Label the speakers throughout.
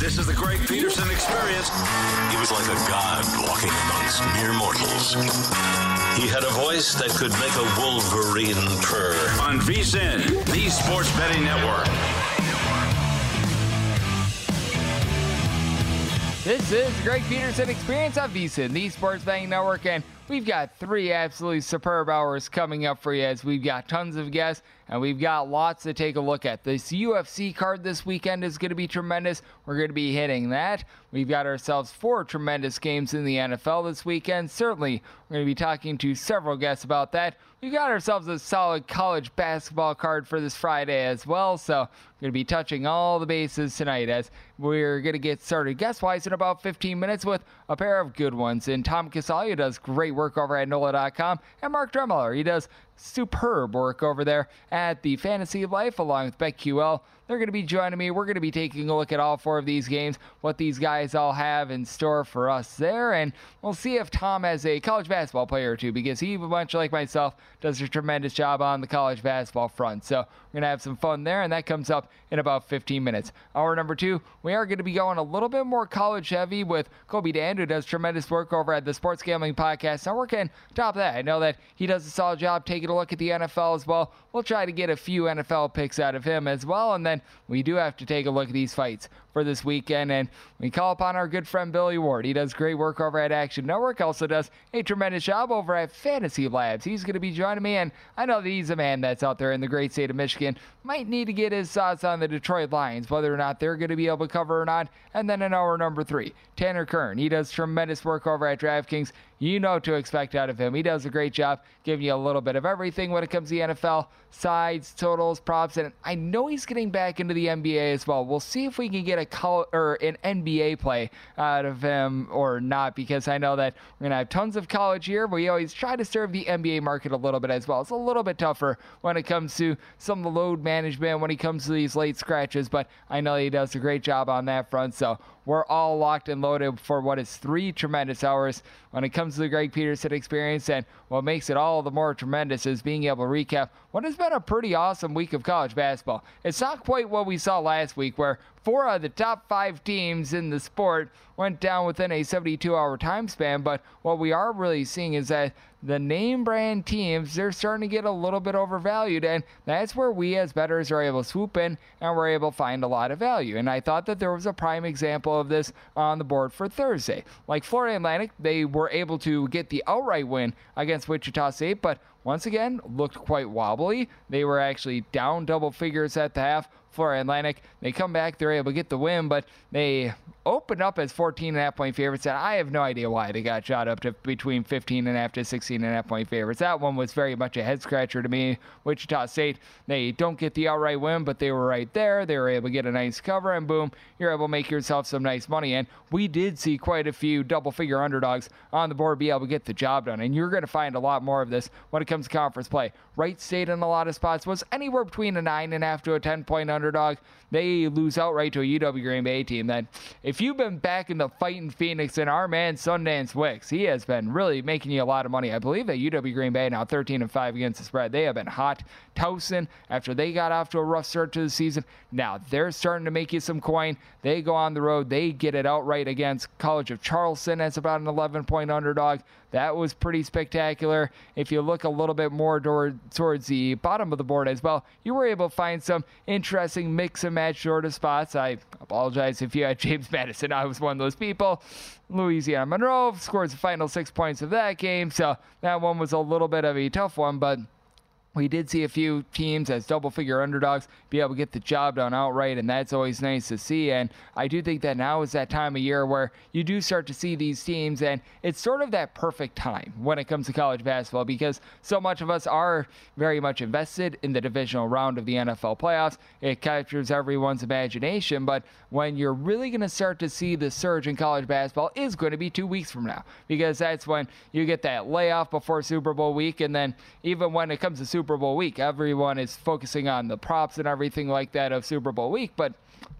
Speaker 1: This is the Greg Peterson experience. He was like a god walking amongst mere mortals. He had a voice that could make a wolverine purr. On VSIN, the Sports Betting Network.
Speaker 2: This is the Greg Peterson Experience on VSIN, the Sports Betting Network, and we've got three absolutely superb hours coming up for you as we've got tons of guests and we've got lots to take a look at. This UFC card this weekend is going to be tremendous. We're going to be hitting that. We've got ourselves four tremendous games in the NFL this weekend. Certainly, we're going to be talking to several guests about that. We've got ourselves a solid college basketball card for this Friday as well. So, we're going to be touching all the bases tonight as we're going to get started guest wise in about 15 minutes with a pair of good ones. And Tom Casale does great work over at NOLA.com, and Mark Drumheller, he does superb work over there at the Fantasy Life along with BetQL. They're going to be joining me. We're going to be taking a look at all four of these games, what these guys all have in store for us there, and we'll see if Tom has a college basketball player or two because he, much like myself, does a tremendous job on the college basketball front. So going to have some fun there, and that comes up in about 15 minutes. Hour number two, we are going to be going a little bit more college heavy with Kobe Dan, who does tremendous work over at the Sports Gambling Podcast Network. And top of that, I know that he does a solid job taking a look at the NFL as well. We'll try to get a few NFL picks out of him as well, and then we do have to take a look at these fights for this weekend. And we call upon our good friend Billy Ward. He does great work over at Action Network, also does a tremendous job over at Fantasy Labs. He's going to be joining me, and I know that he's a man that's out there in the great state of Michigan. Might need to get his thoughts on the Detroit Lions, whether or not they're going to be able to cover or not. And then in our number three, Tanner Kern. He does tremendous work over at DraftKings. You know to expect out of him. He does a great job giving you a little bit of everything when it comes to the NFL sides, totals, props, and I know he's getting back into the NBA as well. We'll see if we can get a col- or an NBA play out of him or not, because I know that we're gonna have tons of college here, but we always try to serve the NBA market a little bit as well. It's a little bit tougher when it comes to some of the load management when it comes to these late scratches, but I know he does a great job on that front. So we're all locked and loaded for what is three tremendous hours when it comes to the Greg Peterson experience. And what makes it all the more tremendous is being able to recap what has been a pretty awesome week of college basketball. It's not quite what we saw last week, where four of the top five teams in the sport went down within a 72 hour time span. But what we are really seeing is that the name brand teams, they're starting to get a little bit overvalued. And that's where we as bettors are able to swoop in and we're able to find a lot of value. And I thought that there was a prime example of this on the board for Thursday. Like Florida Atlantic, they were able to get the outright win against Wichita State, but once again looked quite wobbly. They were actually down double figures at the half. Florida Atlantic. They come back, they're able to get the win, but they opened up as 14 and a half point favorites. And I have no idea why they got shot up to between 15 and a half to 16 and a half point favorites. That one was very much a head scratcher to me. Wichita State, they don't get the outright win, but they were right there. They were able to get a nice cover, and boom, you're able to make yourself some nice money. And we did see quite a few double figure underdogs on the board be able to get the job done. And you're going to find a lot more of this when it comes to conference play. Wright State in a lot of spots was anywhere between a nine and a half to a 10 point underdog. They lose outright to a UW Green Bay team. That if you've been back in the fight in Phoenix and our man Sundance Wicks, he has been really making you a lot of money. I believe that UW Green Bay now 13 and 5 against the spread. They have been hot. Towson, after they got off to a rough start to the season, now they're starting to make you some coin. They go on the road, they get it outright against College of Charleston as about an 11 point underdog. That was pretty spectacular. If you look a little bit more toward, towards the bottom of the board as well, you were able to find some interesting mix and match sort of spots. I apologize if you had James Madison. I was one of those people. Louisiana Monroe scores the final six points of that game, so that one was a little bit of a tough one, but we did see a few teams as double figure underdogs be able to get the job done outright, and that's always nice to see. And I do think that now is that time of year where you do start to see these teams, and it's sort of that perfect time when it comes to college basketball because so much of us are very much invested in the divisional round of the NFL playoffs. It captures everyone's imagination, but when you're really going to start to see the surge in college basketball is going to be two weeks from now because that's when you get that layoff before Super Bowl week, and then even when it comes to Super Super Bowl week. Everyone is focusing on the props and everything like that of Super Bowl week, but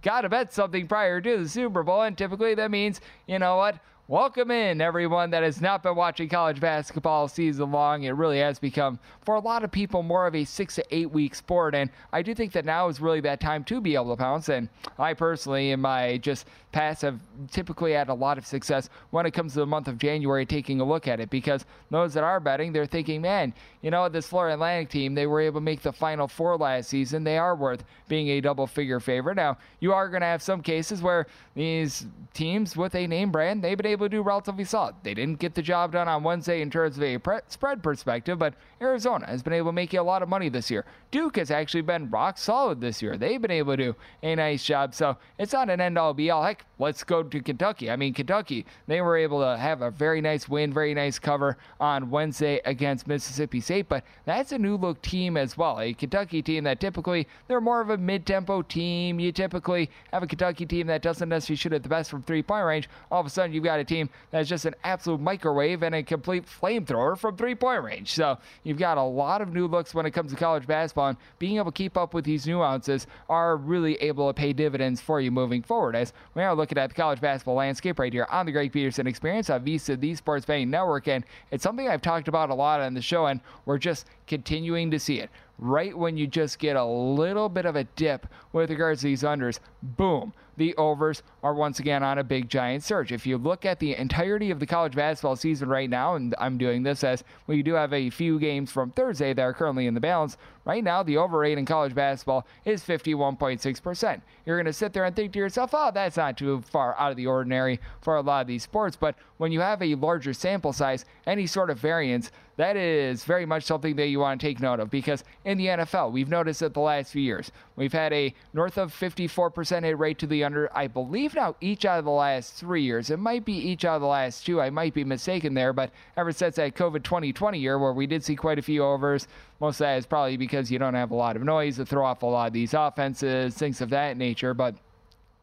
Speaker 2: gotta bet something prior to the Super Bowl, and typically that means, you know what? Welcome in everyone that has not been watching college basketball season long. It really has become, for a lot of people, more of a six to eight week sport. And I do think that now is really that time to be able to pounce. And I personally, in my just past, have typically had a lot of success when it comes to the month of January taking a look at it because those that are betting, they're thinking, man, you know, this Florida Atlantic team, they were able to make the final four last season. They are worth being a double figure favorite. Now, you are going to have some cases where these teams with a name brand, they've been able to do relatively solid. They didn't get the job done on Wednesday in terms of a pre- spread perspective, but Arizona has been able to make you a lot of money this year. Duke has actually been rock solid this year. They've been able to do a nice job. So it's not an end all be all. Heck, let's go to Kentucky. I mean, Kentucky, they were able to have a very nice win, very nice cover on Wednesday against Mississippi State, but that's a new look team as well. A Kentucky team that typically they're more of a mid tempo team. You typically have a Kentucky team that doesn't necessarily shoot at the best from three point range. All of a sudden, you've got a team that's just an absolute microwave and a complete flamethrower from three point range. So you've got a lot of new looks when it comes to college basketball, and being able to keep up with these nuances are really able to pay dividends for you moving forward. As we are looking at the college basketball landscape right here on the Greg Peterson Experience on VSIN, the Sports Betting Network, and it's something I've talked about a lot on the show, and we're just continuing to see it right when you just get a little bit of a dip with regards to these unders, boom, the overs are once again on a big giant surge. If you look at the entirety of the college basketball season right now, and I'm doing this as we do have a few games from Thursday that are currently in the balance, right now the over rate in college basketball is 51.6%. You're going to sit there and think to yourself, oh, that's not too far out of the ordinary for a lot of these sports. But when you have a larger sample size, any sort of variance, that is very much something that you want to take note of because in the NFL, we've noticed that the last few years, we've had a north of 54% hit rate to the under, I believe now each out of the last three years. It might be each out of the last two. I might be mistaken there, but ever since that COVID 2020 year where we did see quite a few overs, most of that is probably because you don't have a lot of noise to throw off a lot of these offenses, things of that nature. But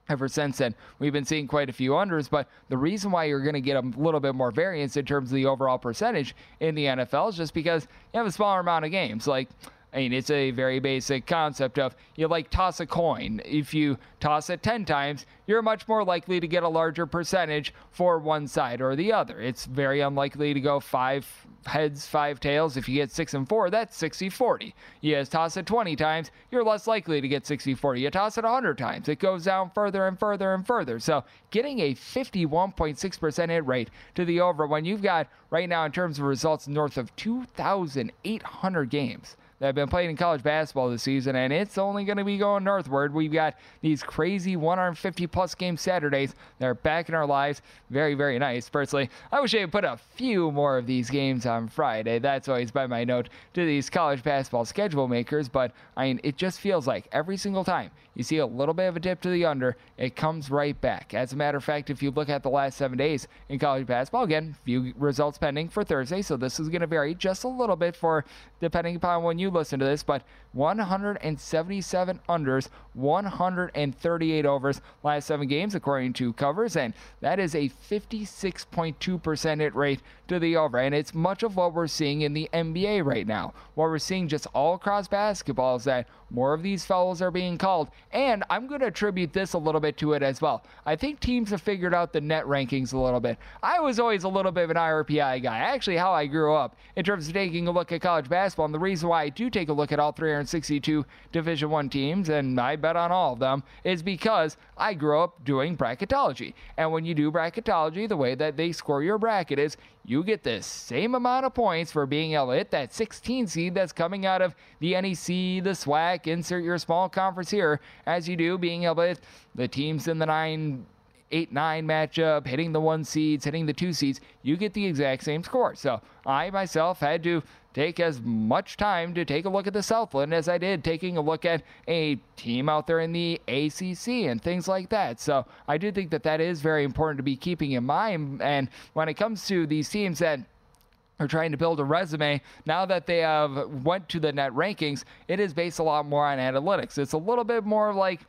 Speaker 2: ever since then. We've been seeing quite a few unders, but the reason why you're going to get a little bit more variance in terms of the overall percentage in the NFL is just because you have a smaller amount of games. Like, I mean, it's a very basic concept of you like toss a coin. If you toss it 10 times, you're much more likely to get a larger percentage for one side or the other. It's very unlikely to go five heads, five tails. If you get six and four, that's 60 40. You toss it 20 times, you're less likely to get 60 40. You toss it 100 times, it goes down further and further and further. So getting a 51.6% hit rate to the over when you've got right now in terms of results north of 2,800 games that have been played in college basketball this season, and it's only going to be going northward. We've got these crazy 150 plus game Saturdays that are back in our lives. Very, very nice. Personally, I wish they would put a few more of these games on Friday. That's always by my note to these college basketball schedule makers, but I mean, it just feels like every single time you see a little bit of a dip to the under, it comes right back. As a matter of fact, if you look at the last seven days in college basketball, again, few results pending for Thursday, so this is going to vary just a little bit for depending upon when you listen to this, but 177 unders, 138 overs last seven games, according to covers, and that is a 56.2% hit rate to the over. And it's much of what we're seeing in the NBA right now. What we're seeing just all across basketball is that more of these fouls are being called. And I'm going to attribute this a little bit to it as well. I think teams have figured out the net rankings a little bit. I was always a little bit of an IRPI guy, actually, how I grew up in terms of taking a look at college basketball. And the reason why I do take a look at all 362 Division One teams, and I bet on all of them, is because I grew up doing bracketology. And when you do bracketology, the way that they score your bracket is you get the same amount of points for being able to hit that 16 seed that's coming out of the NEC, the SWAC, insert your small conference here, as you do being able to hit the teams in the 9 8 9 matchup, hitting the one seeds, hitting the two seeds, you get the exact same score. So I myself had to take as much time to take a look at the Southland as I did taking a look at a team out there in the ACC and things like that. So I do think that that is very important to be keeping in mind. And when it comes to these teams that are trying to build a resume now that they have went to the net rankings it is based a lot more on analytics it's a little bit more like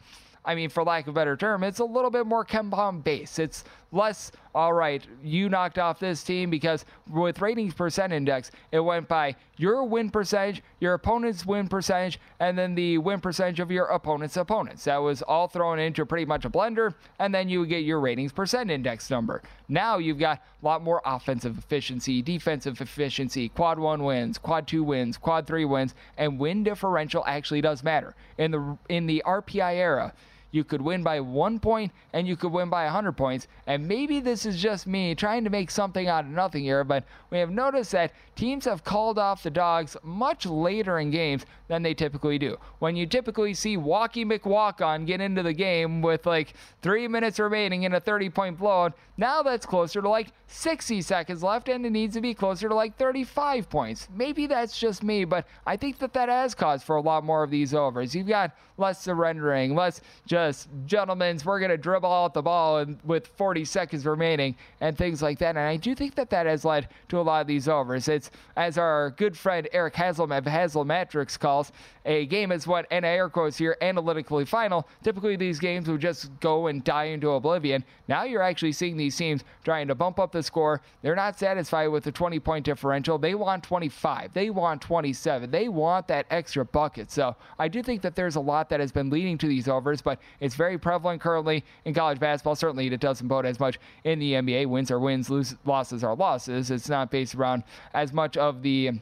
Speaker 2: I mean, for lack of a better term, it's a little bit more KenPom based. It's less, all right, you knocked off this team because with ratings percent index, it went by your win percentage, your opponent's win percentage, and then the win percentage of your opponent's opponents. That was all thrown into pretty much a blender, and then you would get your ratings percent index number. Now you've got a lot more offensive efficiency, defensive efficiency, quad one wins, quad two wins, quad three wins, and win differential actually does matter. In the in the RPI era, you could win by one point and you could win by 100 points. And maybe this is just me trying to make something out of nothing here, but we have noticed that teams have called off the dogs much later in games than they typically do. When you typically see Walkie McWalk-on get into the game with like three minutes remaining in a 30 point blowout, now that's closer to like 60 seconds left and it needs to be closer to like 35 points. Maybe that's just me, but I think that that has caused for a lot more of these overs. You've got less surrendering, less just gentlemen's, we're going to dribble out the ball and with 40 seconds remaining and things like that. And I do think that that has led to a lot of these overs. It's, as our good friend Eric of Haslametrics calls, a game is what, and air quotes here, analytically final. Typically, these games would just go and die into oblivion. Now you're actually seeing these teams trying to bump up the score. They're not satisfied with the 20 point differential. They want 25. They want 27. They want that extra bucket. So I do think that there's a lot that has been leading to these overs, but it's very prevalent currently in college basketball. Certainly, it doesn't bode as much in the NBA. Wins are wins, lose, losses are losses. It's not based around as much of the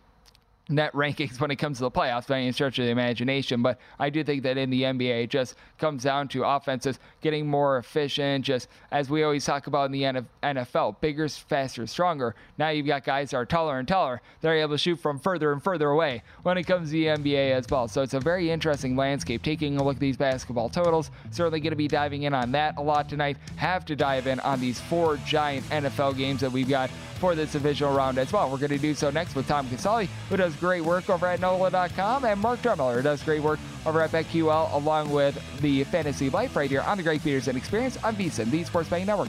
Speaker 2: net rankings when it comes to the playoffs by any stretch of the imagination. But I do think that in the NBA, it just comes down to offenses getting more efficient, just as we always talk about in the NFL bigger, faster, stronger. Now you've got guys that are taller and taller. They're able to shoot from further and further away when it comes to the NBA as well. So it's a very interesting landscape. Taking a look at these basketball totals, certainly going to be diving in on that a lot tonight. Have to dive in on these four giant NFL games that we've got for this divisional round as well. We're going to do so next with Tom Casale, who does great work over at NOLA.com, and Mark Drumheller, who does great work over at BetQL, along with the Fantasy Life right here on the Greg Peterson Experience on VSiN, the Sports Betting Network.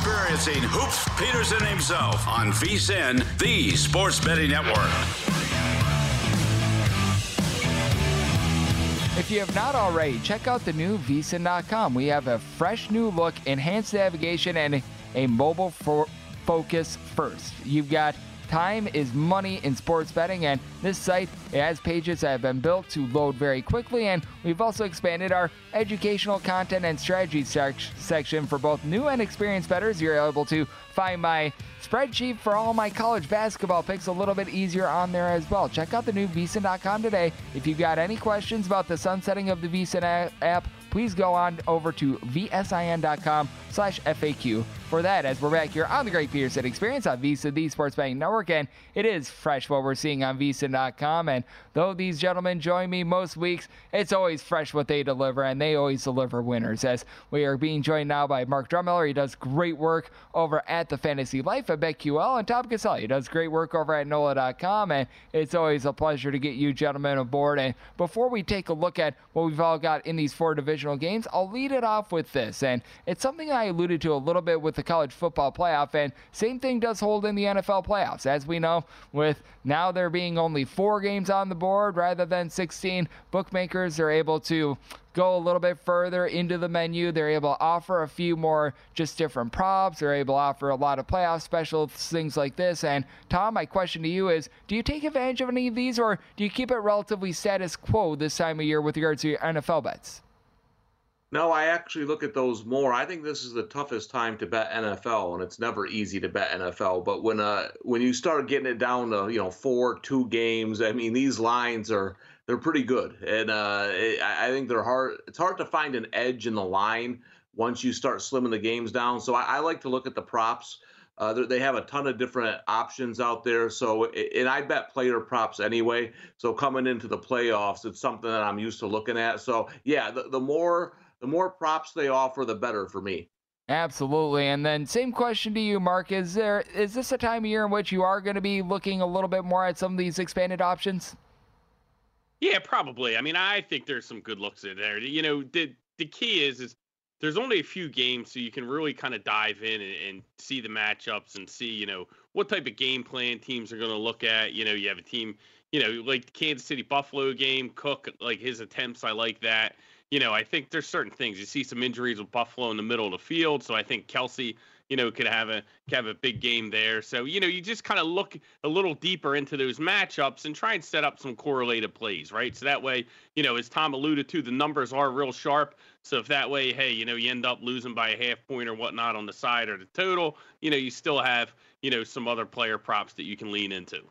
Speaker 1: Experiencing Hoops Peterson himself on VSIN, the Sports Betting Network.
Speaker 2: If you have not already, check out the new vsin.com. We have a fresh new look, enhanced navigation, and a mobile fo- focus first. You've got time is money in sports betting, and this site has pages that have been built to load very quickly. And we've also expanded our educational content and strategy sec- section for both new and experienced bettors. You're able to find my spreadsheet for all my college basketball picks a little bit easier on there as well. Check out the new vsin.com today. If you've got any questions about the sunsetting of the vsin app, please go on over to vsin.com slash FAQ for that as we're back here on the Greg Peterson Experience on VSIN, the Sports Betting Network. And it is fresh what we're seeing on vsin.com. And though these gentlemen join me most weeks, it's always fresh what they deliver, and they always deliver winners. As we are being joined now by Mark Drumheller. He does great work over at the Fantasy Life at BetQL, and Tom Casale. He does great work over at NOLA.com. And it's always a pleasure to get you gentlemen aboard. And before we take a look at what we've all got in these four divisional games, I'll lead it off with this. And it's something I alluded to a little bit with the college football playoff, and same thing does hold in the NFL playoffs. As we know, with now there being only four games on the board rather than 16, bookmakers are able to go a little bit further into the menu. They're able to offer a few more just different props. They're able to offer a lot of playoff specials, things like this. And Tom, my question to you is do you take advantage of any of these, or do you keep it relatively status quo this time of year with regards to your NFL bets?
Speaker 3: No, I actually look at those more. I think this is the toughest time to bet NFL, and it's never easy to bet NFL. But when uh when you start getting it down to you know four, two games, I mean these lines are they're pretty good, and uh, it, I think they're hard. It's hard to find an edge in the line once you start slimming the games down. So I, I like to look at the props. Uh, they have a ton of different options out there. So, and I bet player props anyway. So coming into the playoffs, it's something that I'm used to looking at. So yeah, the, the more the more props they offer, the better for me.
Speaker 2: Absolutely. And then same question to you, Mark. Is there is this a time of year in which you are going to be looking a little bit more at some of these expanded options?
Speaker 4: Yeah, probably. I mean, I think there's some good looks in there. You know, the the key is is there's only a few games, so you can really kind of dive in and, and see the matchups and see, you know, what type of game plan teams are going to look at. You know, you have a team, you know, like Kansas City Buffalo game, Cook, like his attempts, I like that you know, I think there's certain things. You see some injuries with Buffalo in the middle of the field, so I think Kelce, you know, could have a could have a big game there. So you know, you just kind of look a little deeper into those matchups and try and set up some correlated plays, right? So that way, you know, as Tom alluded to, the numbers are real sharp. So if that way, hey, you know, you end up losing by a half point or whatnot on the side or the total, you know, you still have you know some other player props that you can lean into.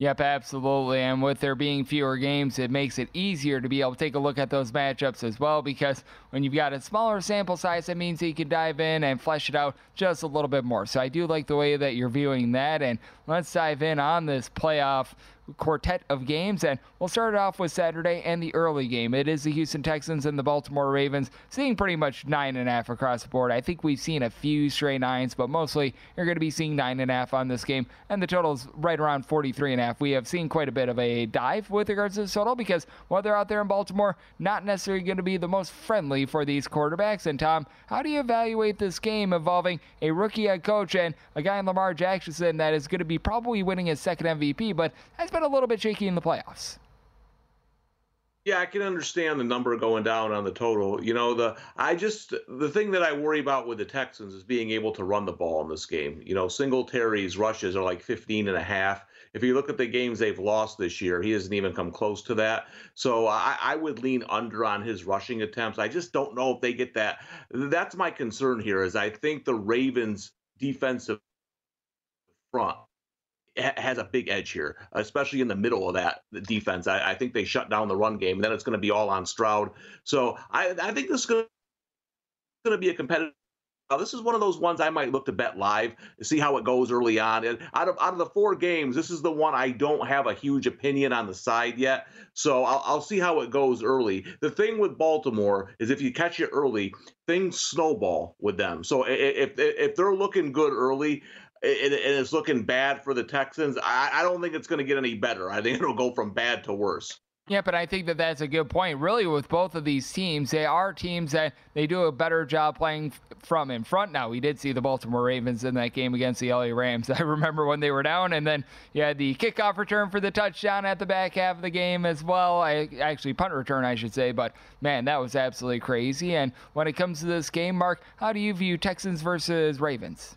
Speaker 2: Yep, absolutely. And with there being fewer games, it makes it easier to be able to take a look at those matchups as well because when you've got a smaller sample size, that means that you can dive in and flesh it out just a little bit more. So I do like the way that you're viewing that. And let's dive in on this playoff quartet of games. And we'll start it off with Saturday and the early game. It is the Houston Texans and the Baltimore Ravens, seeing pretty much nine and a half across the board. I think we've seen a few stray nines, but mostly you're going to be seeing nine and a half on this game. And the total is right around 43 and a half. We have seen quite a bit of a dive with regards to the total because while they're out there in Baltimore, not necessarily going to be the most friendly for these quarterbacks. And Tom, how do you evaluate this game involving a rookie head coach and a guy in Lamar Jackson that is going to be probably winning his second MVP, but has been a little bit shaky in the playoffs.
Speaker 3: Yeah, I can understand the number going down on the total. You know, the I just the thing that I worry about with the Texans is being able to run the ball in this game. You know, Singletary's rushes are like 15 and a half. If you look at the games they've lost this year, he hasn't even come close to that. So I, I would lean under on his rushing attempts. I just don't know if they get that. That's my concern here. Is I think the Ravens defensive front has a big edge here, especially in the middle of that defense. I, I think they shut down the run game, and then it's going to be all on Stroud. So I, I think this is going to be a competitive this is one of those ones I might look to bet live to see how it goes early on. And out of out of the four games, this is the one I don't have a huge opinion on the side yet. So I'll, I'll see how it goes early. The thing with Baltimore is if you catch it early, things snowball with them. So if if, if they're looking good early, and it's looking bad for the Texans, I, I don't think it's going to get any better. I think it'll go from bad to worse.
Speaker 2: Yeah, but I think that that's a good point. Really, with both of these teams, they are teams that they do a better job playing from in front. Now, we did see the Baltimore Ravens in that game against the LA Rams. I remember when they were down, and then you had the kickoff return for the touchdown at the back half of the game as well. I actually punt return, I should say. But man, that was absolutely crazy. And when it comes to this game, Mark, how do you view Texans versus Ravens?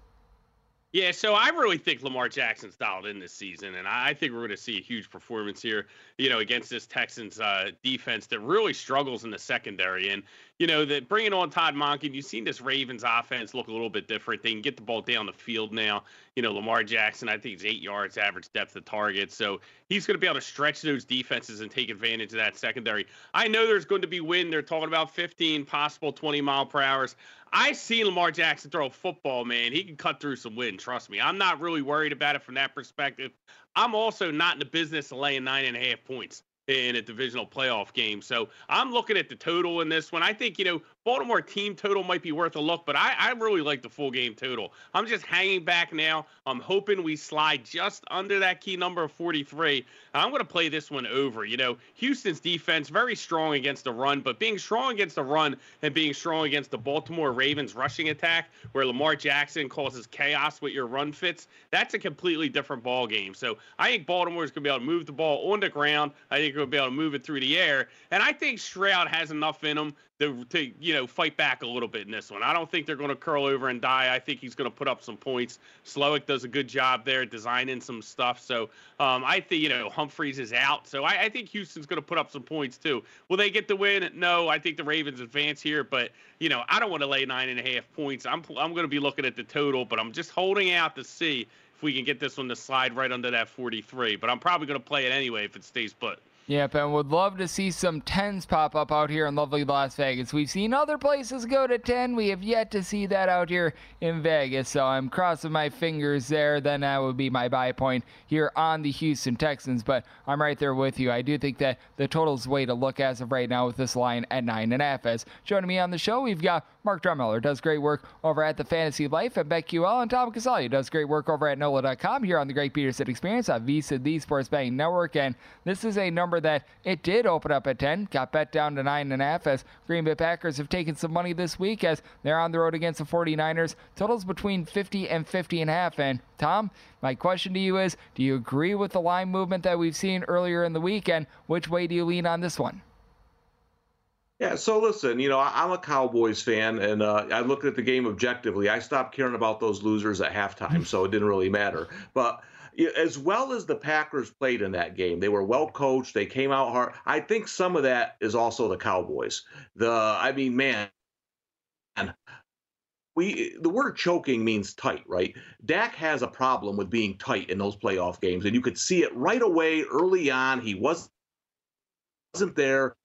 Speaker 4: Yeah, so I really think Lamar Jackson's dialed in this season, and I think we're going to see a huge performance here, you know, against this Texans uh, defense that really struggles in the secondary. And you know, that bringing on Todd Monken, you've seen this Ravens offense look a little bit different. They can get the ball down the field now. You know, Lamar Jackson, I think, is eight yards average depth of target. So he's going to be able to stretch those defenses and take advantage of that secondary. I know there's going to be wind. They're talking about 15, possible 20 mile per hours. I see Lamar Jackson throw a football, man. He can cut through some wind. Trust me. I'm not really worried about it from that perspective. I'm also not in the business of laying nine and a half points in a divisional playoff game. So I'm looking at the total in this one. I think, you know, Baltimore team total might be worth a look, but I, I really like the full game total. I'm just hanging back now. I'm hoping we slide just under that key number of 43. I'm going to play this one over. You know, Houston's defense very strong against the run, but being strong against the run and being strong against the Baltimore Ravens rushing attack, where Lamar Jackson causes chaos with your run fits, that's a completely different ball game. So I think Baltimore is going to be able to move the ball on the ground. I think they're be able to move it through the air, and I think Stroud has enough in him to, to you know fight back a little bit in this one. I don't think they're going to curl over and die. I think he's going to put up some points. Slowik does a good job there designing some stuff. So um, I think you know Humphries is out. So I, I think Houston's going to put up some points too. Will they get the win? No, I think the Ravens advance here, but you know I don't want to lay nine and a half points. I'm I'm going to be looking at the total, but I'm just holding out to see if we can get this one to slide right under that 43. But I'm probably going to play it anyway if it stays put.
Speaker 2: Yep, and would love to see some 10s pop up out here in lovely Las Vegas. We've seen other places go to 10. We have yet to see that out here in Vegas. So I'm crossing my fingers there. Then that would be my buy point here on the Houston Texans. But I'm right there with you. I do think that the total's way to look as of right now with this line at 9.5. As joining me on the show, we've got Mark Drumheller, does great work over at the Fantasy Life at BetQL, and Tom Casale does great work over at NOLA.com here on the Greg Peterson Experience on VSiN, the Sports Betting Network. And this is a number that it did open up at 10, got bet down to 9.5 as Green Bay Packers have taken some money this week as they're on the road against the 49ers. Totals between 50 and 50 and a half. And Tom, my question to you is do you agree with the line movement that we've seen earlier in the week? And which way do you lean on this one?
Speaker 3: Yeah, so listen, you know, I'm a Cowboys fan, and uh, I looked at the game objectively. I stopped caring about those losers at halftime, so it didn't really matter. But as well as the Packers played in that game, they were well coached. They came out hard. I think some of that is also the Cowboys. The, I mean, man, we the word choking means tight, right? Dak has a problem with being tight in those playoff games, and you could see it right away early on. He was wasn't there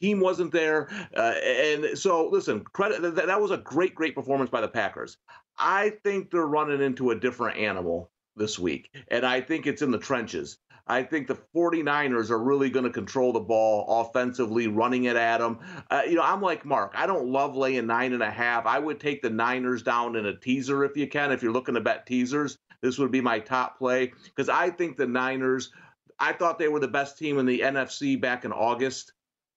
Speaker 3: team wasn't there. Uh, and so, listen, credit that, that was a great, great performance by the Packers. I think they're running into a different animal this week, and I think it's in the trenches. I think the 49ers are really going to control the ball offensively, running it at them. Uh, you know, I'm like Mark. I don't love laying nine and a half. I would take the Niners down in a teaser if you can. If you're looking to bet teasers, this would be my top play because I think the Niners. I thought they were the best team in the NFC back in August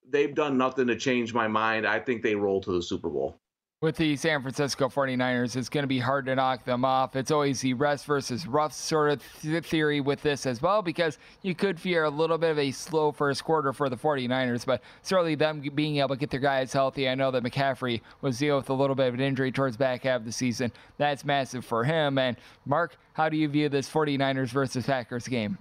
Speaker 3: they've done nothing to change my mind. I think they roll to the Super Bowl.
Speaker 2: With the San Francisco 49ers, it's going to be hard to knock them off. It's always the rest versus rough sort of th- theory with this as well, because you could fear a little bit of a slow first quarter for the 49ers, but certainly them being able to get their guys healthy. I know that McCaffrey was dealing with a little bit of an injury towards back half of the season. That's massive for him. And Mark, how do you view this 49ers versus Packers game?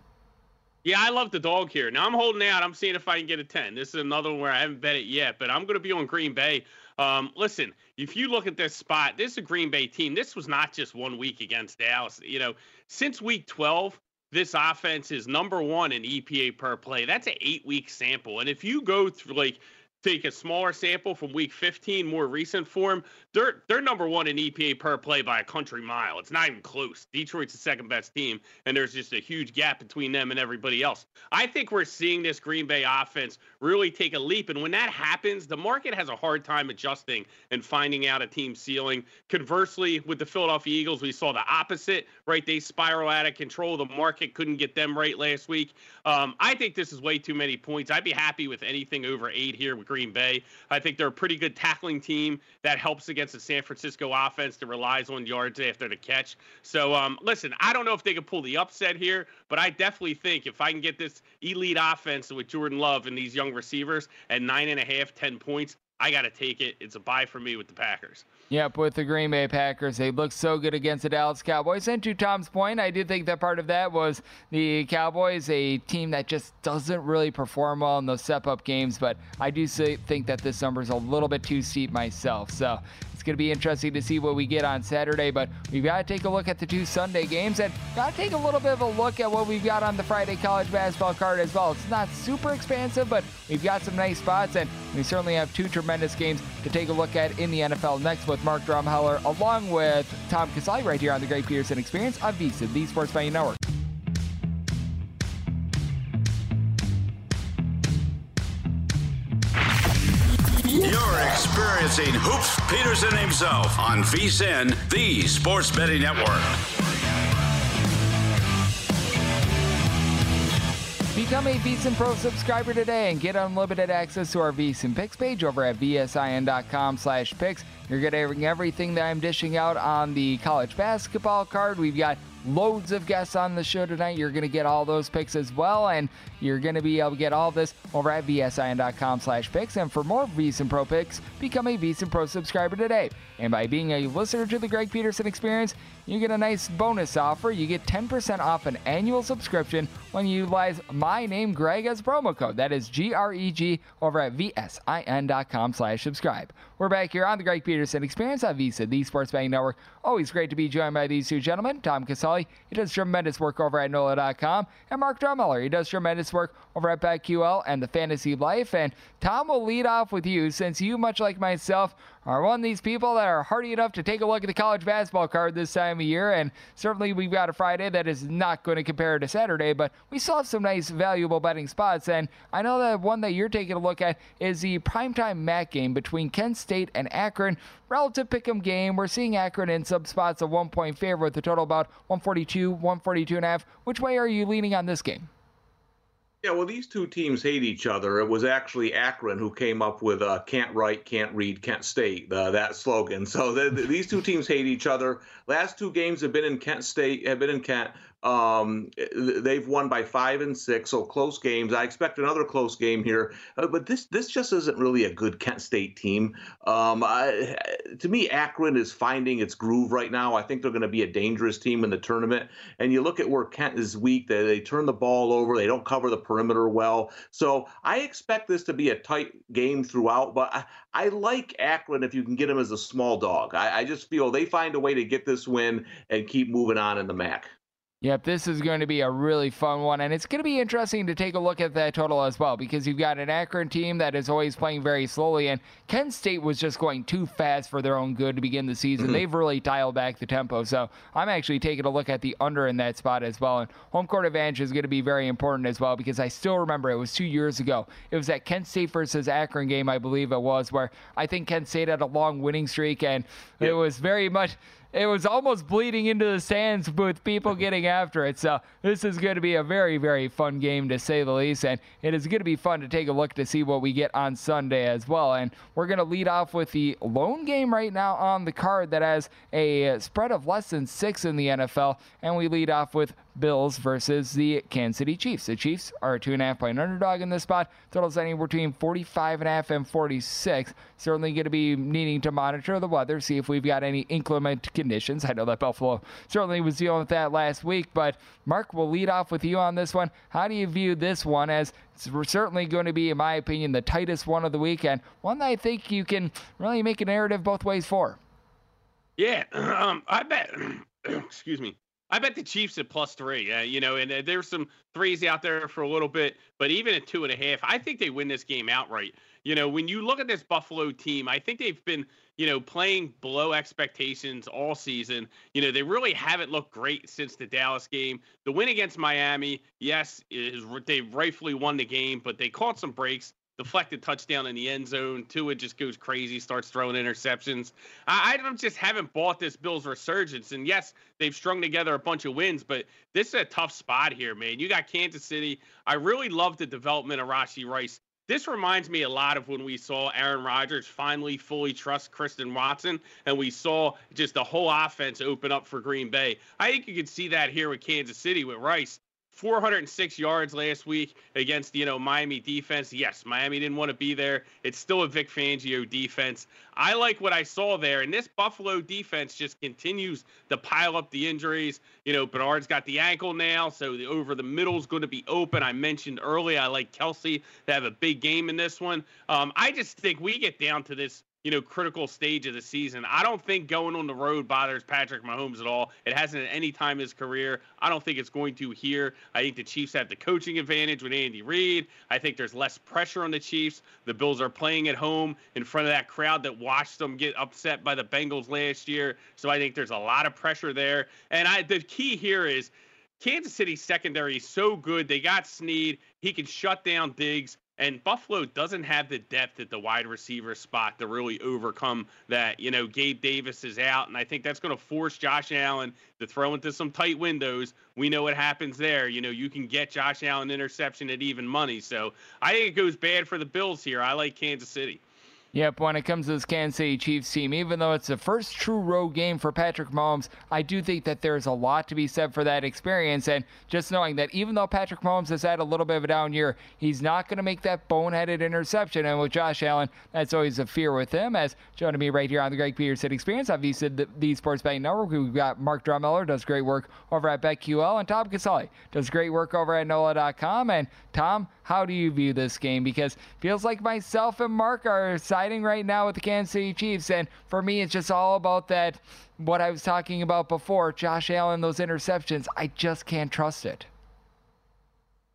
Speaker 4: Yeah, I love the dog here. Now I'm holding out. I'm seeing if I can get a 10. This is another one where I haven't bet it yet, but I'm going to be on Green Bay. Um, listen, if you look at this spot, this is a Green Bay team. This was not just one week against Dallas. You know, since week 12, this offense is number one in EPA per play. That's an eight week sample. And if you go through like take a smaller sample from week 15, more recent form, they're they're number one in EPA per play by a country mile. It's not even close. Detroit's the second best team, and there's just a huge gap between them and everybody else. I think we're seeing this Green Bay offense really take a leap, and when that happens, the market has a hard time adjusting and finding out a team ceiling. Conversely, with the Philadelphia Eagles, we saw the opposite. Right, they spiral out of control. The market couldn't get them right last week. Um, I think this is way too many points. I'd be happy with anything over eight here with Green Bay. I think they're a pretty good tackling team that helps against the San Francisco offense that relies on yards after the catch. So, um, listen, I don't know if they can pull the upset here, but I definitely think if I can get this elite offense with Jordan Love and these young receivers at nine and a half, ten points, I got to take it. It's a buy for me with the Packers.
Speaker 2: Yep, with the Green Bay Packers, they look so good against the Dallas Cowboys. And to Tom's point, I do think that part of that was the Cowboys, a team that just doesn't really perform well in those step up games. But I do think that this number is a little bit too steep myself. So it's going to be interesting to see what we get on Saturday, but we've got to take a look at the two Sunday games and got to take a little bit of a look at what we've got on the Friday college basketball card as well. It's not super expansive, but we've got some nice spots, and we certainly have two tremendous games to take a look at in the NFL next with Mark Drumheller along with Tom Casale right here on the Greg Peterson Experience on VSiN, the Sports Betting Network.
Speaker 1: You're experiencing Hoops Peterson himself on VSiN, the Sports Betting Network.
Speaker 2: Become a VSiN Pro subscriber today and get unlimited access to our VSiN Picks page over at vsin.com slash picks. You're getting everything that I'm dishing out on the college basketball card. We've got loads of guests on the show tonight. You're going to get all those picks as well, and you're going to be able to get all this over at vsin.com slash picks. And for more VSiN Pro picks, become a VSiN Pro subscriber today. And by being a listener to the Greg Peterson Experience, you get a nice bonus offer. You get 10% off an annual subscription when you utilize my name, Greg, as promo code. That is G-R-E-G over at vsin.com slash subscribe. We're back here on the Greg Peterson Experience on VSiN, the Sports Betting Network. Always great to be joined by these two gentlemen, Tom Casale. He does tremendous work over at NOLA.com, and Mark Drumheller. He does tremendous work over at BetQL and the Fantasy Life. And Tom will lead off with you since you, much like myself, are one of these people that are hardy enough to take a look at the college basketball card this time of year. And certainly we've got a Friday that is not going to compare to Saturday, but we still have some nice, valuable betting spots. And I know that one that you're taking a look at is the primetime MAC game between Kent State and Akron. Relative pick'em game. We're seeing Akron in some spots a one point favor with a total about 142, 142 and a half. Which way are you leaning on this game?
Speaker 3: Yeah, well, these two teams hate each other. It was actually Akron who came up with uh, "Can't write, can't read, Kent State" uh, that slogan. So the, the, these two teams hate each other. Last two games have been in Kent State, have been in Kent. Um, they've won by five and six, so close games. I expect another close game here, uh, but this this just isn't really a good Kent State team. Um, I, to me, Akron is finding its groove right now. I think they're going to be a dangerous team in the tournament. And you look at where Kent is weak; they, they turn the ball over, they don't cover the perimeter well. So I expect this to be a tight game throughout. But I, I like Akron if you can get them as a small dog. I, I just feel they find a way to get this win and keep moving on in the MAC.
Speaker 2: Yep, this is going to be a really fun one, and it's going to be interesting to take a look at that total as well because you've got an Akron team that is always playing very slowly, and Kent State was just going too fast for their own good to begin the season. Mm-hmm. They've really dialed back the tempo, so I'm actually taking a look at the under in that spot as well. And home court advantage is going to be very important as well because I still remember it was two years ago. It was that Kent State versus Akron game, I believe it was, where I think Kent State had a long winning streak, and yep. it was very much it was almost bleeding into the stands with people getting after it. So this is going to be a very, very fun game to say the least, and it is going to be fun to take a look to see what we get on Sunday as well. And we're going to lead off with the lone game right now on the card that has a spread of less than six in the NFL, and we lead off with Bills versus the Kansas City Chiefs. The Chiefs are a two and a half point underdog in this spot. Totals anywhere between 45 and a half and 46. Certainly going to be needing to monitor the weather, see if we've got any inclement conditions. I know that Buffalo certainly was dealing with that last week, but Mark will lead off with you on this one. How do you view this one as it's certainly going to be, in my opinion, the tightest one of the weekend? One that I think you can really make a narrative both ways for.
Speaker 4: Yeah, um, I bet. excuse me. I bet the Chiefs at plus three. Uh, you know, and uh, there's some threes out there for a little bit, but even at two and a half, I think they win this game outright. You know, when you look at this Buffalo team, I think they've been, you know, playing below expectations all season. You know, they really haven't looked great since the Dallas game. The win against Miami, yes, is they rightfully won the game, but they caught some breaks deflected touchdown in the end zone. Tua just goes crazy, starts throwing interceptions. I, I just haven't bought this Bills resurgence. And yes, they've strung together a bunch of wins, but this is a tough spot here, man. You got Kansas City. I really love the development of Rashee Rice. This reminds me a lot of when we saw Aaron Rodgers finally fully trust Christian Watson, and we saw just the whole offense open up for Green Bay. I think you can see that here with Kansas City with Rice. 406 yards last week against you know Miami defense. Yes, Miami didn't want to be there. It's still a Vic Fangio defense. I like what I saw there, and this Buffalo defense just continues to pile up the injuries. You know, Bernard's got the ankle now, so the, over the middle is going to be open. I mentioned early I like Kelce to have a big game in this one. Um, I just think we get down to this you know, critical stage of the season. I don't think going on the road bothers Patrick Mahomes at all. It hasn't at any time in his career. I don't think it's going to here. I think the Chiefs have the coaching advantage with Andy Reid. I think there's less pressure on the Chiefs. The Bills are playing at home in front of that crowd that watched them get upset by the Bengals last year. So I think there's a lot of pressure there. And I the key here is Kansas City's secondary is so good. They got Sneed. He can shut down Diggs. And Buffalo doesn't have the depth at the wide receiver spot to really overcome that. You know, Gabe Davis is out, and I think that's going to force Josh Allen to throw into some tight windows. We know what happens there. You know, you can get Josh Allen interception at even money. So I think it goes bad for the Bills here. I like Kansas City.
Speaker 2: Yep, when it comes to this Kansas City Chiefs team, even though it's the first true road game for Patrick Mahomes, I do think that there's a lot to be said for that experience. And just knowing that even though Patrick Mahomes has had a little bit of a down year, he's not going to make that boneheaded interception. And with Josh Allen, that's always a fear with him. As joining me right here on the Greg Peterson Experience, I've used the, the Sports Betting Network. We've got Mark Drumheller, does great work over at BetQL, and Tom Casale does great work over at NOLA.com. And Tom, how do you view this game? Because feels like myself and Mark are siding right now with the Kansas City Chiefs, and for me, it's just all about that. What I was talking about before, Josh Allen, those interceptions. I just can't trust it.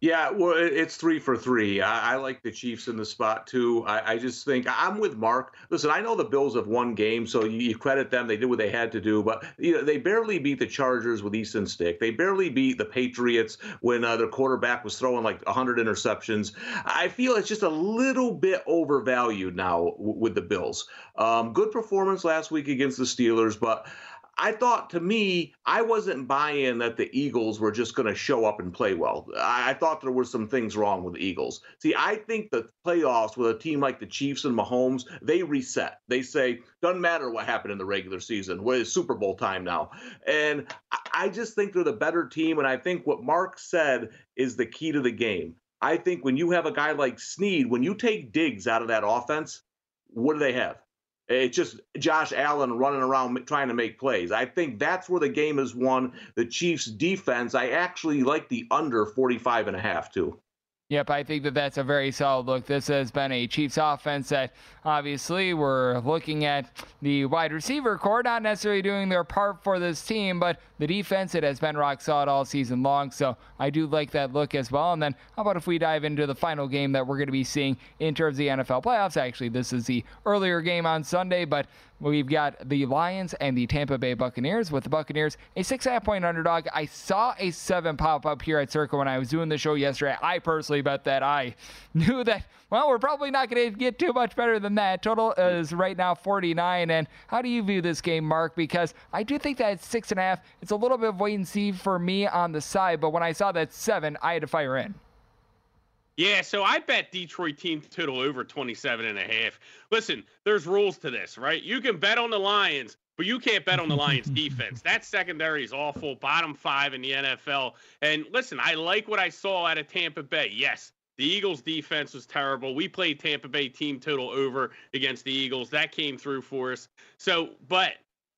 Speaker 3: Yeah, well, it's three for three. I, I, like the Chiefs in the spot too. I, I, just think I'm with Mark. Listen, I know the Bills have won games, so you, you, credit them. They did what they had to do, but you know they barely beat the Chargers with Easton Stick. They barely beat the Patriots when uh, their quarterback was throwing like 100 interceptions. I feel it's just a little bit overvalued now w- with the Bills. Um, good performance last week against the Steelers, but I thought to me, I wasn't buying that the Eagles were just going to show up and play well. I, I, thought there were some things wrong with the Eagles. See, I think the playoffs with a team like the Chiefs and Mahomes, they reset. They say, doesn't matter what happened in the regular season. We're Super Bowl time now. And I, I just think they're the better team. And I think what Mark said is the key to the game. I think when you have a guy like Sneed, when you take Diggs out of that offense, what do they have? It's just Josh Allen running around trying to make plays. I think that's where the game is won. The Chiefs defense, I actually like the under 45 and a half too.
Speaker 2: Yep, I think that that's a very solid look. This has been a Chiefs offense that obviously we're looking at the wide receiver core not necessarily doing their part for this team, but the defense it has been rock solid all season long. So I do like that look as well. And then how about if we dive into the final game that we're going to be seeing in terms of the NFL playoffs? Actually, this is the earlier game on Sunday, but We've got the Lions and the Tampa Bay Buccaneers. With the Buccaneers, a six and a half point underdog. I saw a seven pop up here at Circa when I was doing the show yesterday. I personally bet that I knew that, well, we're probably not going to get too much better than that. Total is right now 49. And how do you view this game, Mark? Because I do think that it's six and a half. It's a little bit of wait and see for me on the side. But when I saw that seven, I had to fire in.
Speaker 4: Yeah, so I bet Detroit team total over 27 and a half. Listen, there's rules to this, right? You can bet on the Lions, but you can't bet on the Lions defense. That secondary is awful, bottom 5 in the NFL. And listen, I like what I saw out of Tampa Bay. Yes, the Eagles defense was terrible. We played Tampa Bay team total over against the Eagles. That came through for us. So, but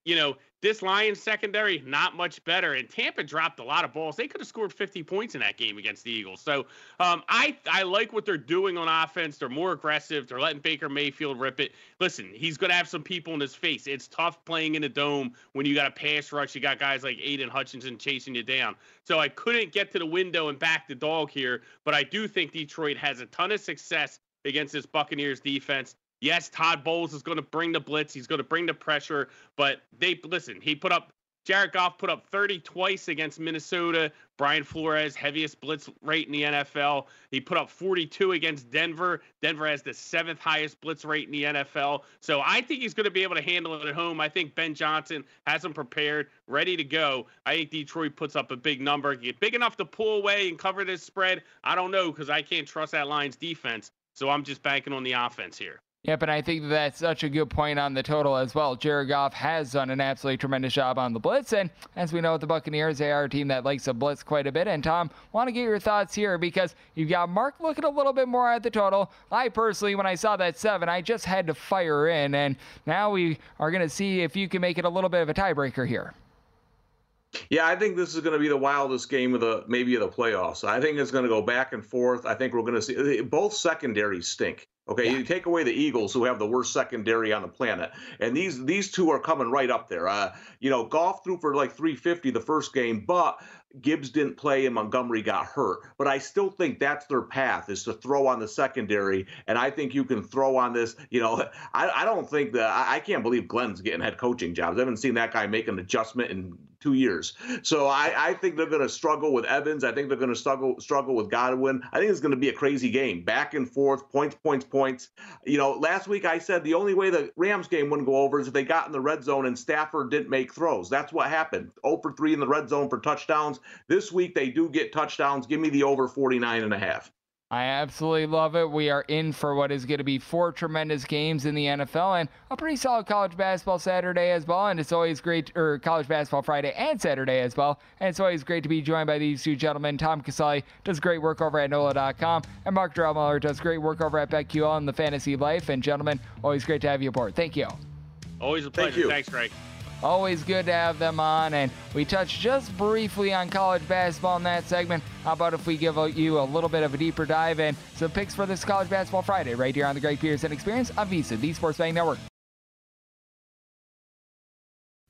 Speaker 4: you know, this Lions secondary, not much better. And Tampa dropped a lot of balls. They could have scored 50 points in that game against the Eagles. So um, I I like what they're doing on offense. They're more aggressive. They're letting Baker Mayfield rip it. Listen, he's going to have some people in his face. It's tough playing in a dome when you got a pass rush. You got guys like Aidan Hutchinson chasing you down. So I couldn't get to the window and back the dog here, but I do think Detroit has a ton of success against this Buccaneers defense. Yes, Todd Bowles is going to bring the blitz. He's going to bring the pressure. But they listen. He put up. Jared Goff put up 30 twice against Minnesota. Brian Flores, heaviest blitz rate in the NFL. He put up 42 against Denver. Denver has the seventh highest blitz rate in the NFL. So I think he's going to be able to handle it at home. I think Ben Johnson has him prepared, ready to go. I think Detroit puts up a big number. Get big enough to pull away and cover this spread. I don't know because I can't trust that Lions defense. So I'm just banking on the offense here.
Speaker 2: Yep, and I think that's such a good point on the total as well. Jared Goff has done an absolutely tremendous job on the blitz, and as we know with the Buccaneers, they are a team that likes to blitz quite a bit. And Tom, want to get your thoughts here because you've got Mark looking a little bit more at the total. I personally, when I saw that seven, I just had to fire in, and now we are going to see if you can make it a little bit of a tiebreaker here.
Speaker 3: Yeah, I think this is going to be the wildest game of the maybe of the playoffs. I think it's going to go back and forth. I think we're going to see both secondaries stink. Okay, yeah. you take away the Eagles, who have the worst secondary on the planet, and these these two are coming right up there. Uh, you know, Goff threw for like 350 the first game, but Gibbs didn't play and Montgomery got hurt. But I still think that's their path is to throw on the secondary. And I think you can throw on this. You know, I, I don't think that I, I, can't believe Glenn's getting head coaching jobs. I haven't seen that guy make an adjustment in two years. So I, I think they're going to struggle with Evans. I think they're going to struggle struggle with Godwin. I think it's going to be a crazy game, back and forth, points, points, points. You know, last week I said the only way the Rams game wouldn't go over is if they got in the red zone and Stafford didn't make throws. That's what happened. 0 for 3 in the red zone for touchdowns. This week they do get touchdowns. Give me the over 49 and a half.
Speaker 2: I absolutely love it. We are in for what is going to be four tremendous games in the NFL and a pretty solid college basketball Saturday as well. And it's always great, or college basketball Friday and Saturday as well. And it's always great to be joined by these two gentlemen. Tom Casale does great work over at NOLA.com, and Mark Drumheller does great work over at BetQL in the Fantasy Life. And gentlemen, always great to have you aboard. Thank you.
Speaker 4: Always a pleasure. Thank Thanks, Greg.
Speaker 2: Always good to have them on. And we touched just briefly on college basketball in that segment. How about if we give you a little bit of a deeper dive and some picks for this College Basketball Friday right here on the Greg Peterson Experience on VSiN, the Sports Betting Network.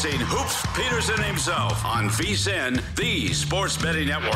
Speaker 1: Experiencing Hoops Peterson himself on VSiN, the Sports Betting Network.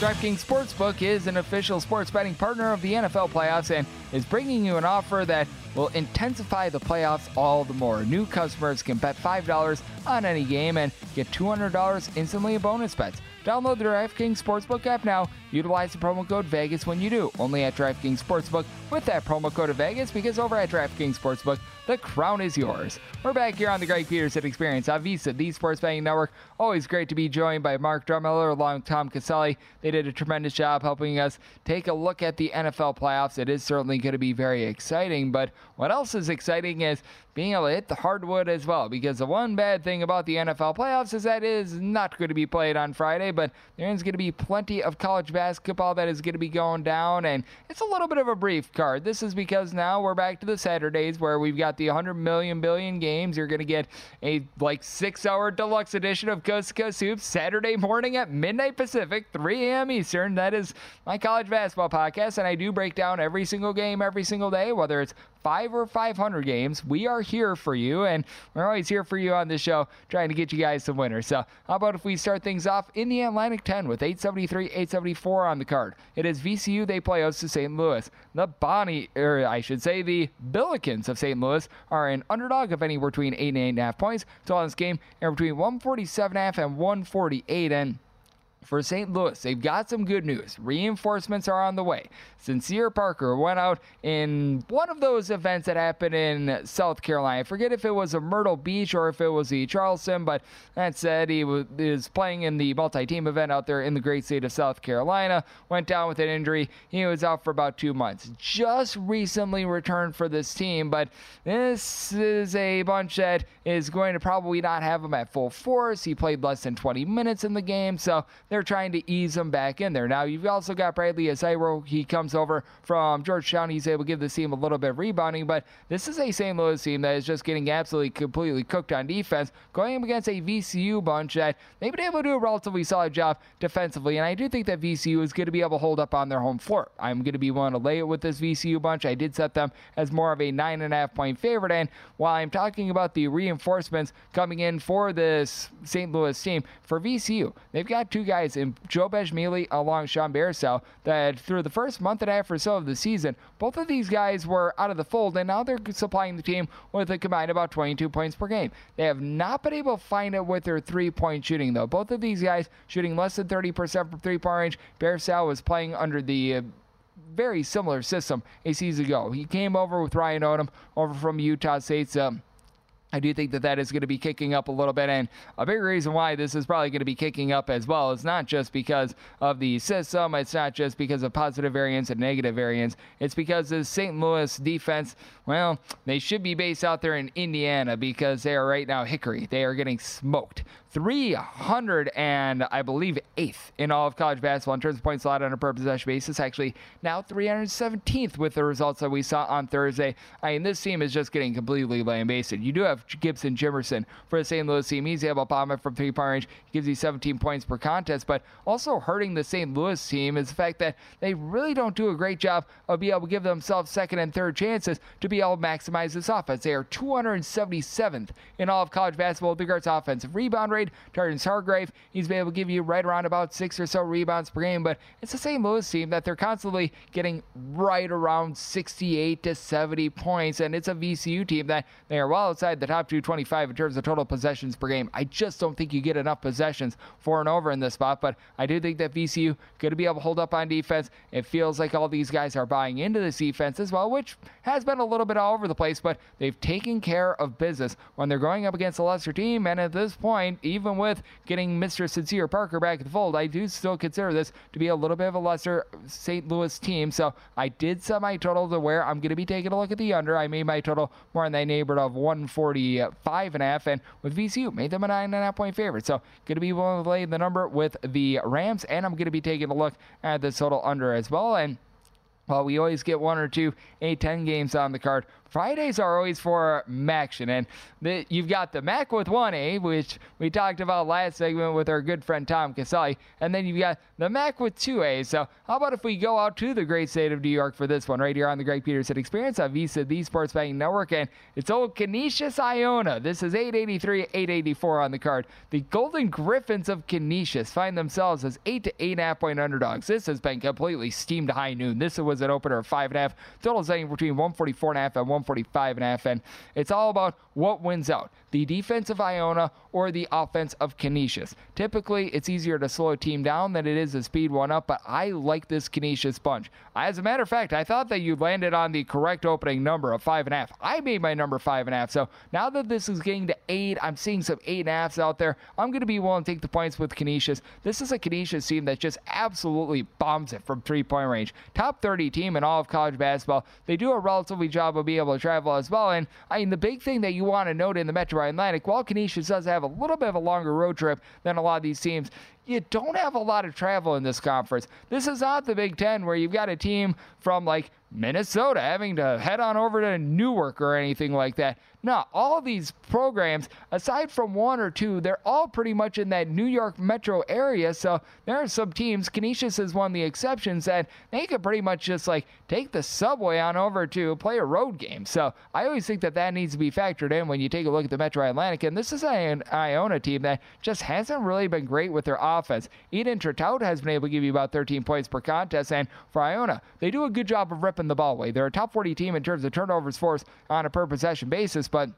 Speaker 2: DraftKings Sportsbook is an official sports betting partner of the NFL playoffs and is bringing you an offer that will intensify the playoffs all the more. New customers can bet $5 on any game and get $200 instantly in bonus bets. Download the DraftKings Sportsbook app now Utilize the promo code Vegas when you do, only at DraftKings Sportsbook with that promo code of Vegas because over at DraftKings Sportsbook, the crown is yours. We're back here on the Greg Peterson Experience on VSIN, the Sports Betting Network. Always great to be joined by Mark Drumheller along with Tom Casale. They did a tremendous job helping us take a look at the NFL playoffs. It is certainly going to be very exciting, but what else is exciting is being able to hit the hardwood as well. Because the one bad thing about the NFL playoffs is that it is not going to be played on Friday, but there is going to be plenty of college basketball that is going to be going down, and it's a little bit of a brief card. This is because now we're back to the Saturdays where we've got the 100 million billion games. You're going to get a like six hour deluxe edition of Coast to Coast Hoops Saturday morning at midnight Pacific, 3 a.m. Eastern. That is my college basketball podcast, and I do break down every single game every single day, whether it's five or 500 games. We are here for you, and we're always here for you on this show, trying to get you guys some winners. So, how about if we start things off in the Atlantic 10 with 873, 874 on the card? It is VCU. They play host to St. Louis. The Bonnie, or I should say, the Billikens of St. Louis are an underdog of anywhere between eight and eight and a half points. So on this game, anywhere between 147 and and 148 and for St. Louis, they've got some good news. Reinforcements are on the way. Sincere Parker went out in one of those events that happened in South Carolina. I forget if it was a Myrtle Beach or if it was the Charleston, but that said, he was playing in the multi team event out there in the great state of South Carolina. Went down with an injury. He was out for about two months. Just recently returned for this team, but this is a bunch that is going to probably not have him at full force. He played less than 20 minutes in the game, so they're trying to ease him back in there. Now, you've also got Bradley Ezewiro. He comes over from Georgetown. He's able to give the team a little bit of rebounding, but this is a St. Louis team that is just getting absolutely completely cooked on defense, going up against a VCU bunch that they've been able to do a relatively solid job defensively. And I do think that VCU is going to be able to hold up on their home floor. I'm going to be willing to lay it with this VCU bunch. I did set them as more of a nine and a half point favorite. And while I'm talking about the reinforcements coming in for this St. Louis team, for VCU, they've got two guys guys in Joe Bamisile along Sean Bairstow that through the first month and a half or so of the season, both of these guys were out of the fold, and now they're supplying the team with a combined about 22 points per game. They have not been able to find it with their three point shooting, though. Both of these guys shooting less than 30% from three point range. Bairstow was playing under the uh, very similar system a season ago. He came over with Ryan Odom over from Utah State's. Um, I do think that that is going to be kicking up a little bit. And a big reason why this is probably going to be kicking up as well is not just because of the system, it's not just because of positive variance and negative variance. It's because the St. Louis defense, well, they should be based out there in Indiana because they are right now Hickory. They are getting smoked. 300 and I believe eighth in all of college basketball in terms of points allowed on a per possession basis. Actually, now 317th with the results that we saw on Thursday. I mean, this team is just getting completely lambasted. You do have Gibson Jimerson for the St. Louis team. He's able to bomb it from three point range, He gives you 17 points per contest. But also hurting the St. Louis team is the fact that they really don't do a great job of being able to give themselves second and third chances to be able to maximize this offense. They are 277th in all of college basketball with regards to offensive rebound rate. Terrence Hargrove, he's been able to give you right around about six or so rebounds per game, but it's the St. Louis team that they're constantly getting right around 68 to 70 points, and it's a VCU team that they are well outside the top 225 in terms of total possessions per game. I just don't think you get enough possessions for and over in this spot, but I do think that VCU going to be able to hold up on defense. It feels like all these guys are buying into this defense as well, which has been a little bit all over the place, but they've taken care of business when they're going up against a lesser team, and at this point, even with getting Mr. Sincere Parker back in the fold, I do still consider this to be a little bit of a lesser St. Louis team. So I did set my total to where I'm going to be taking a look at the under. I made my total more in the neighborhood of 145 and a and with VCU made them a nine and a half point favorite. So going to be willing to lay the number with the Rams, and I'm going to be taking a look at the total under as well. And well, we always get one or two A10 games on the card. Fridays are always for action, and the, you've got the Mac with 1A, which we talked about last segment with our good friend Tom Casale, and then you've got the Mac with 2A. So, how about if we go out to the great state of New York for this one, right here on the Greg Peterson Experience on VSiN, the Sports Betting Network, and it's old Canisius Iona. This is 883, 884 on the card. The Golden Griffins of Canisius find themselves as 8 to 8.5 point underdogs. This has been completely steamed high noon. This was an opener of five and a half. Total is anywhere between 144 and a half and 145 and a half. And it's all about what wins out the defense of Iona or the offense of Canisius. Typically, it's easier to slow a team down than it is to speed one up, but I like this Canisius bunch. As a matter of fact, I thought that you landed on the correct opening number of five and a half. I made my number five and a half. So now that this is getting to eight, I'm seeing some eight and a halfs out there. I'm going to be willing to take the points with Canisius. This is a Canisius team that just absolutely bombs it from three point range. Top 30 team in all of college basketball. They do a relatively job of being able to travel as well. And I mean, the big thing that you want to note in the Metro Atlantic, while Canisius does have a little bit of a longer road trip than a lot of these teams, you don't have a lot of travel in this conference. This is not the Big Ten where you've got a team from like Minnesota having to head on over to Newark or anything like that. No, all these programs, aside from one or two, they're all pretty much in that New York metro area. So there are some teams, Canisius is one of the exceptions, that they could pretty much just like take the subway on over to play a road game. So I always think that that needs to be factored in when you take a look at the Metro Atlantic. And this is an Iona team that just hasn't really been great with their offense. Idan Tretout has been able to give you about 13 points per contest. And for Iona, they do a good job of ripping the ball away. They're a top 40 team in terms of turnovers forced on a per possession basis, but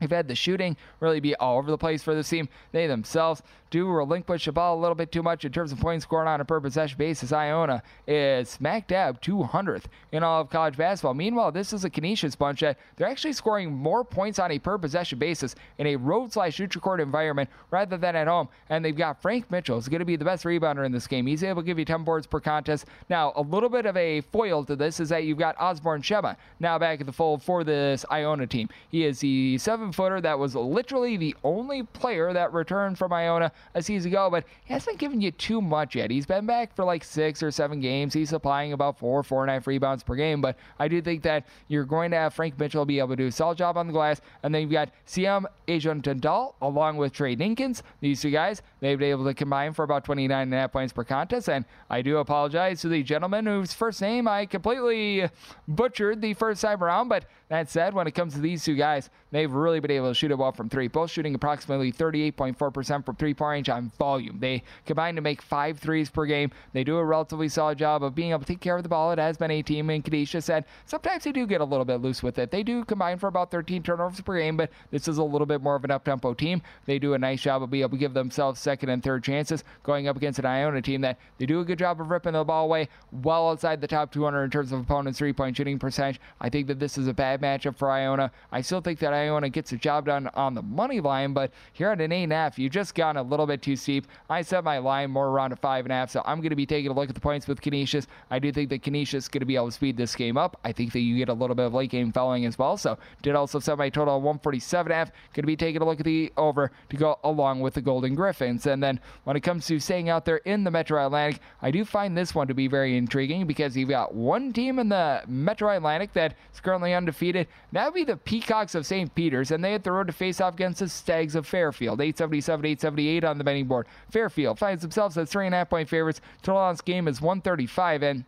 Speaker 2: They've had the shooting really be all over the place for this team. They themselves do relinquish the ball a little bit too much in terms of points scored on a per possession basis. Iona is smack dab 200th in all of college basketball. Meanwhile, this is a Canisius bunch that they're actually scoring more points on a per possession basis in a road slash neutral court environment rather than at home. And they've got Frank Mitchell, who's going to be the best rebounder in this game. He's able to give you 10 boards per contest. Now, a little bit of a foil to this is that you've got Osborn Shema now back at the fold for this Iona team. He is the seven footer that was literally the only player that returned from Iona a season ago, but he hasn't given you too much yet. He's been back for like six or seven games. He's supplying about four, four and a half rebounds per game, but I do think that you're going to have Frank Mitchell be able to do a solid job on the glass, and then you've got CM Ajon Tandal along with Tre Dinkins. These two guys, they've been able to combine for about 29 and a half points per contest, and I do apologize to the gentleman whose first name I completely butchered the first time around, but that said, when it comes to these two guys, they've really been able to shoot it well from three, both shooting approximately 38.4% from three point range on volume. They combine to make five threes per game. They do a relatively solid job of being able to take care of the ball. It has been a team, and Kadisha said sometimes they do get a little bit loose with it. They do combine for about 13 turnovers per game, but this is a little bit more of an up tempo team. They do a nice job of being able to give themselves second and third chances going up against an Iona team that they do a good job of ripping the ball away well outside the top 200 in terms of opponents' three point shooting percentage. I think that this is a bad matchup for Iona. I still think that Iona gets the job done on the money line, but here at an 8.5, you just gone a little bit too steep. I set my line more around a 5.5, so I'm going to be taking a look at the points with Canisius. I do think that Canisius is going to be able to speed this game up. I think that you get a little bit of late game fouling as well, so did also set my total of 147.5. Going to be taking a look at the over to go along with the Golden Griffins. And then when it comes to staying out there in the Metro Atlantic, I do find this one to be very intriguing because you've got one team in the Metro Atlantic that is currently undefeated. That would be the Peacocks of St. Peter's, and they had the road to face off against the Stags of Fairfield. 877, 878 on the betting board. Fairfield finds themselves as three and a half point favorites. Total on this game is 135, and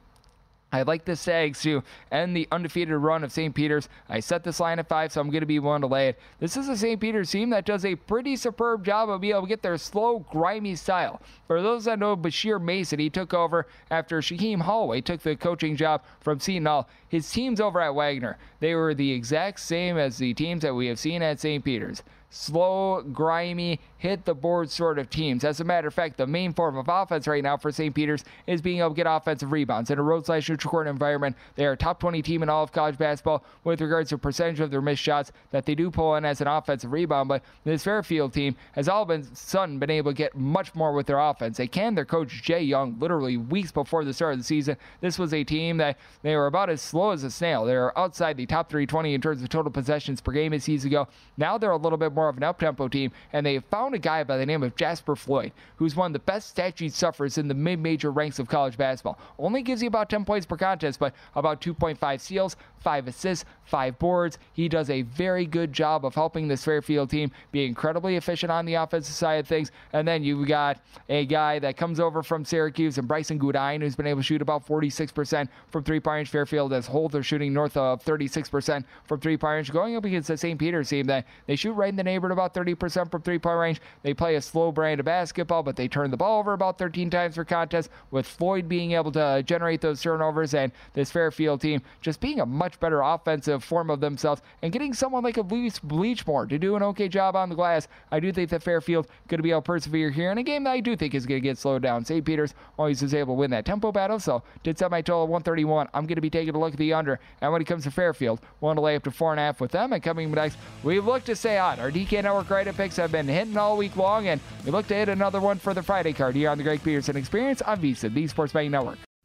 Speaker 2: I like the Sags to end the undefeated run of St. Peter's. I set this line at five, so I'm going to be willing to lay it. This is a St. Peter's team that does a pretty superb job of being able to get their slow, grimy style. For those that know Bashir Mason, he took over after Shaheen Holloway took the coaching job from Seton Hall. His teams over at Wagner, they were the exact same as the teams that we have seen at St. Peter's slow, grimy, hit the board sort of teams. As a matter of fact, the main form of offense right now for St. Peter's is being able to get offensive rebounds. In a road slash neutral court environment, they are a top 20 team in all of college basketball with regards to percentage of their missed shots that they do pull in as an offensive rebound. But this Fairfield team has all been sudden been able to get much more with their offense. They can their coach Jay Young literally weeks before the start of the season. This was a team that they were about as slow as a snail. They were outside the top 320 in terms of total possessions per game a season ago. Now they're a little bit more of an up tempo team, and they have found a guy by the name of Jasper Floyd, who's one of the best stat sheet sufferers in the mid major ranks of college basketball. Only gives you about 10 points per contest, but about 2.5 steals, 5 assists, 5 boards. He does a very good job of helping this Fairfield team be incredibly efficient on the offensive side of things. And then you've got a guy that comes over from Syracuse and Brycen Goodine, who's been able to shoot about 46% from three point range. Fairfield as whole, they're shooting north of 36% from three point range. Going up against the St. Peter's team that they shoot right in the about 30% from three point range. They play a slow brand of basketball, but they turn the ball over about 13 times per contest, with Floyd being able to uh, generate those turnovers and this Fairfield team just being a much better offensive form of themselves and getting someone like a Louis Bleechmore to do an okay job on the glass. I do think that Fairfield going to be able to persevere here in a game that I do think is going to get slowed down. St. Peter's always is able to win that tempo battle, so did set my total 131. I'm going to be taking a look at the under. And when it comes to Fairfield, want to lay up to four and a half with them. And coming next, we look to stay on. Our DK Network credit picks have been hitting all week long, and we look to hit another one for the Friday card here on the Greg Peterson Experience on VSiN, the Sports Betting Network.